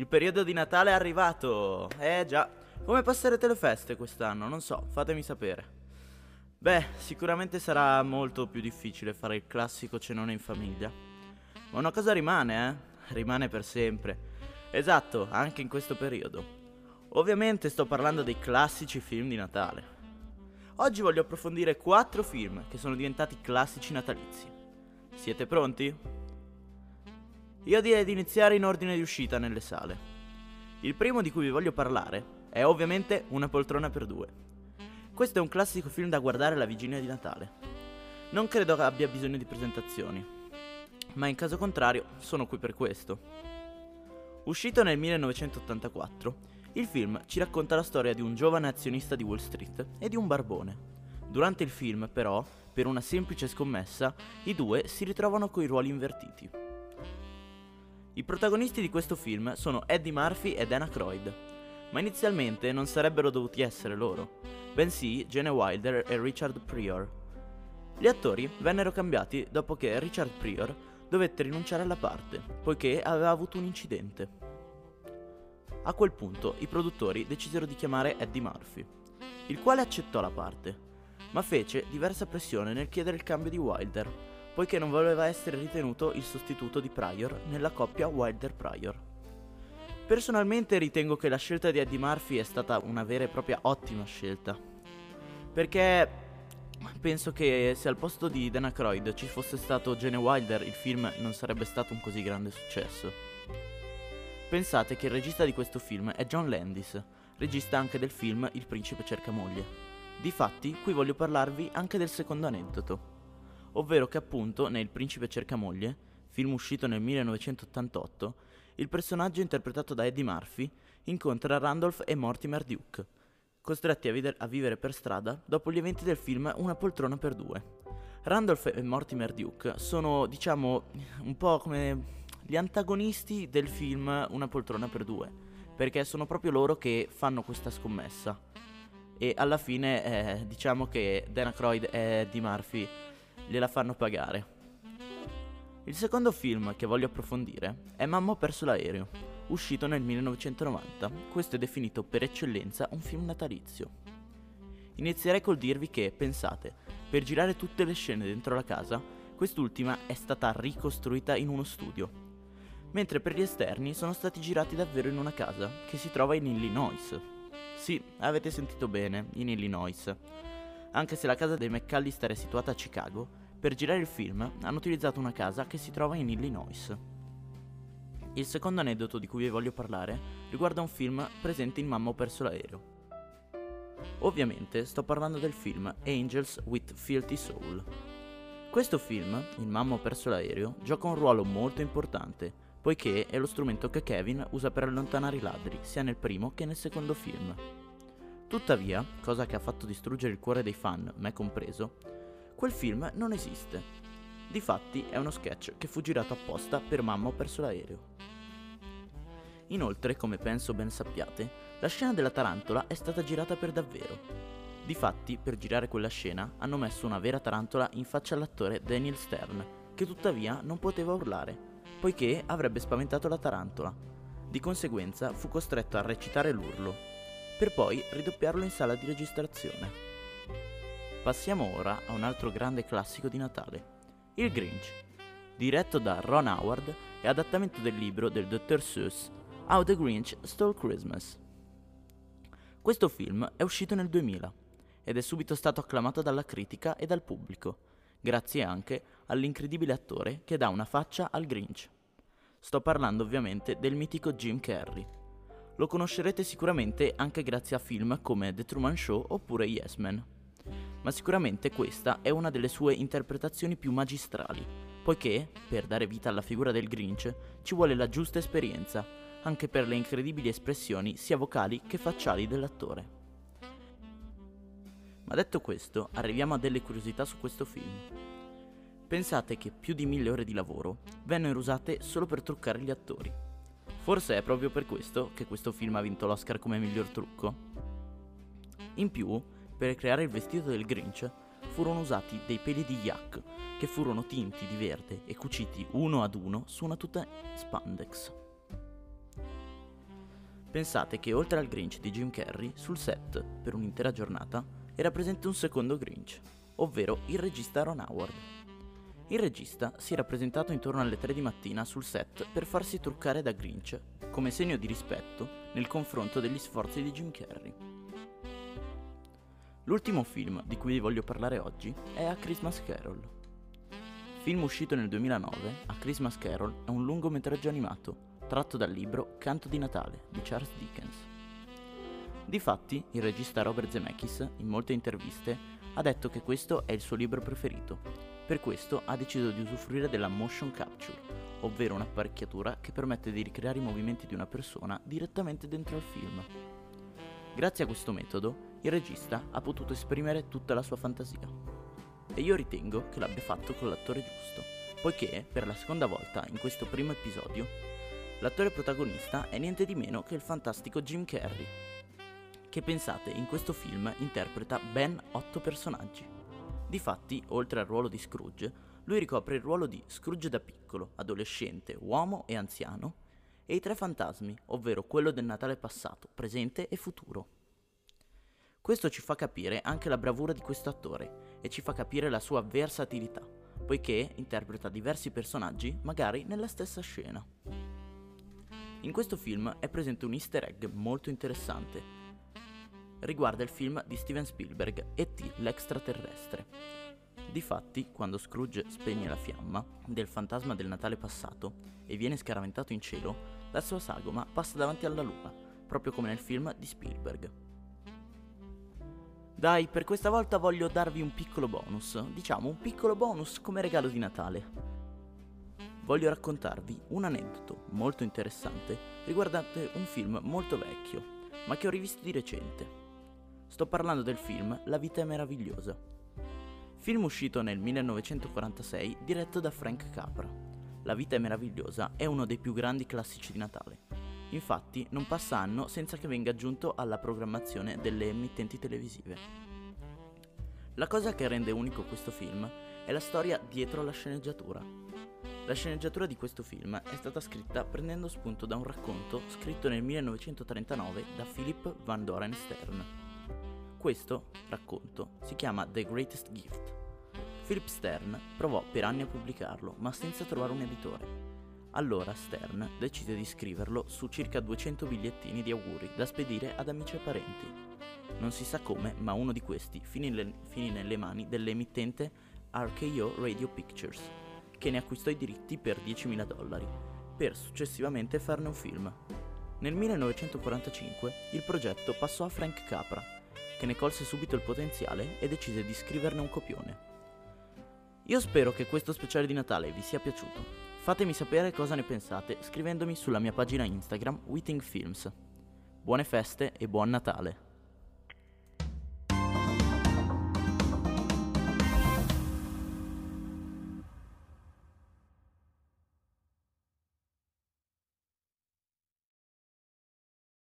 Il periodo di Natale è arrivato! Eh già, come passerete le feste quest'anno? Non so, fatemi sapere. Beh, sicuramente sarà molto più difficile fare il classico cenone in famiglia. Ma una cosa rimane, eh? Rimane per sempre. Esatto, anche in questo periodo. Ovviamente sto parlando dei classici film di Natale. Oggi voglio approfondire quattro film che sono diventati classici natalizi. Siete pronti? Io direi di iniziare in ordine di uscita nelle sale. Il primo di cui vi voglio parlare è ovviamente Una poltrona per due. Questo è un classico film da guardare alla vigilia di Natale. Non credo abbia bisogno di presentazioni, ma in caso contrario sono qui per questo. Uscito nel 1984, il film ci racconta la storia di un giovane azionista di Wall Street e di un barbone. Durante il film, però, per una semplice scommessa, i due si ritrovano coi ruoli invertiti. I protagonisti di questo film sono Eddie Murphy e Dana Croyd, ma inizialmente non sarebbero dovuti essere loro, bensì Gene Wilder e Richard Pryor. Gli attori vennero cambiati dopo che Richard Pryor dovette rinunciare alla parte, poiché aveva avuto un incidente. A quel punto i produttori decisero di chiamare Eddie Murphy, il quale accettò la parte, ma fece diversa pressione nel chiedere il cambio di Wilder, poiché non voleva essere ritenuto il sostituto di Pryor nella coppia Wilder-Pryor. Personalmente ritengo che la scelta di Eddie Murphy è stata una vera e propria ottima scelta, perché penso che se al posto di Dana Croyd ci fosse stato Gene Wilder il film non sarebbe stato un così grande successo. Pensate che il regista di questo film è John Landis, regista anche del film Il principe cerca moglie. Difatti, qui voglio parlarvi anche del secondo aneddoto ovvero che appunto nel Principe cerca moglie, film uscito nel 1988, il personaggio interpretato da Eddie Murphy incontra Randolph e Mortimer Duke, costretti a, vider- a vivere per strada dopo gli eventi del film Una poltrona per due. Randolph e Mortimer Duke sono, diciamo, un po' come gli antagonisti del film Una poltrona per due, perché sono proprio loro che fanno questa scommessa. E alla fine eh, diciamo che Dana Croyd e Eddie Murphy gliela fanno pagare. Il secondo film che voglio approfondire è Mamma ho perso l'aereo, uscito nel 1990. Questo è definito per eccellenza un film natalizio. Inizierei col dirvi che, pensate, per girare tutte le scene dentro la casa, quest'ultima è stata ricostruita in uno studio, mentre per gli esterni sono stati girati davvero in una casa che si trova in Illinois. Sì, avete sentito bene, in Illinois. Anche se la casa dei McAllister è situata a Chicago, per girare il film hanno utilizzato una casa che si trova in Illinois. Il secondo aneddoto di cui vi voglio parlare riguarda un film presente in Mamma ho perso l'aereo. Ovviamente sto parlando del film Angels with Filthy Soul. Questo film, in Mamma ho perso l'aereo, gioca un ruolo molto importante, poiché è lo strumento che Kevin usa per allontanare i ladri, sia nel primo che nel secondo film. Tuttavia, cosa che ha fatto distruggere il cuore dei fan, me compreso, Quel film non esiste. Difatti è uno sketch che fu girato apposta per Mamma ho perso l'aereo. Inoltre, come penso ben sappiate, la scena della tarantola è stata girata per davvero. Difatti, per girare quella scena, hanno messo una vera tarantola in faccia all'attore Daniel Stern, che tuttavia non poteva urlare, poiché avrebbe spaventato la tarantola. Di conseguenza fu costretto a recitare l'urlo, per poi ridoppiarlo in sala di registrazione. Passiamo ora a un altro grande classico di Natale, Il Grinch, diretto da Ron Howard e adattamento del libro del Dr. Seuss How the Grinch Stole Christmas. Questo film è uscito nel 2000 ed è subito stato acclamato dalla critica e dal pubblico, grazie anche all'incredibile attore che dà una faccia al Grinch. Sto parlando ovviamente del mitico Jim Carrey. Lo conoscerete sicuramente anche grazie a film come The Truman Show oppure Yes Man ma sicuramente questa è una delle sue interpretazioni più magistrali, poiché, per dare vita alla figura del Grinch, ci vuole la giusta esperienza, anche per le incredibili espressioni sia vocali che facciali dell'attore. Ma detto questo, arriviamo a delle curiosità su questo film. Pensate che più di mille ore di lavoro vennero usate solo per truccare gli attori. Forse è proprio per questo che questo film ha vinto l'Oscar come miglior trucco. In più, per creare il vestito del Grinch furono usati dei peli di yak che furono tinti di verde e cuciti uno ad uno su una tuta spandex. Pensate che oltre al Grinch di Jim Carrey, sul set, per un'intera giornata, era presente un secondo Grinch, ovvero il regista Ron Howard. Il regista si era presentato intorno alle 3 di mattina sul set per farsi truccare da Grinch, come segno di rispetto nel confronto degli sforzi di Jim Carrey. L'ultimo film di cui vi voglio parlare oggi è A Christmas Carol. Film uscito nel 2009, A Christmas Carol è un lungometraggio animato tratto dal libro Canto di Natale di Charles Dickens. Difatti, il regista Robert Zemeckis, in molte interviste, ha detto che questo è il suo libro preferito. Per questo ha deciso di usufruire della motion capture, ovvero un'apparecchiatura che permette di ricreare i movimenti di una persona direttamente dentro al film. Grazie a questo metodo, il regista ha potuto esprimere tutta la sua fantasia. E io ritengo che l'abbia fatto con l'attore giusto, poiché per la seconda volta in questo primo episodio L'attore protagonista è niente di meno che il fantastico Jim Carrey, che pensate in questo film interpreta ben 8 personaggi. Difatti, oltre al ruolo di Scrooge, lui ricopre il ruolo di Scrooge da piccolo, adolescente, uomo e anziano, e i tre fantasmi, ovvero quello del Natale passato, presente e futuro. Questo ci fa capire anche la bravura di questo attore e ci fa capire la sua versatilità, poiché interpreta diversi personaggi magari nella stessa scena. In questo film è presente un easter egg molto interessante. Riguarda il film di Steven Spielberg E.T. l'extraterrestre. Difatti, quando Scrooge spegne la fiamma del fantasma del Natale passato e viene scaraventato in cielo, la sua sagoma passa davanti alla luna, proprio come nel film di Spielberg. Dai, per questa volta voglio darvi un piccolo bonus, diciamo un piccolo bonus come regalo di Natale voglio raccontarvi un aneddoto molto interessante riguardante un film molto vecchio, ma che ho rivisto di recente. Sto parlando del film La vita è meravigliosa. Film uscito nel 1946 diretto da Frank Capra. La vita è meravigliosa è uno dei più grandi classici di Natale. Infatti non passa anno senza che venga aggiunto alla programmazione delle emittenti televisive. La cosa che rende unico questo film è la storia dietro la sceneggiatura. La sceneggiatura di questo film è stata scritta prendendo spunto da un racconto scritto nel 1939 da Philip Van Doren Stern. Questo racconto si chiama The Greatest Gift. Philip Stern provò per anni a pubblicarlo, ma senza trovare un editore. Allora Stern decise di scriverlo su circa 200 bigliettini di auguri da spedire ad amici e parenti. Non si sa come, ma uno di questi finì, le, finì nelle mani dell'emittente RKO Radio Pictures che ne acquistò i diritti per 10.000 dollari, per successivamente farne un film. Nel 1945 il progetto passò a Frank Capra, che ne colse subito il potenziale e decise di scriverne un copione. Io spero che questo speciale di Natale vi sia piaciuto. Fatemi sapere cosa ne pensate scrivendomi sulla mia pagina Instagram Witting Films. Buone feste e buon Natale!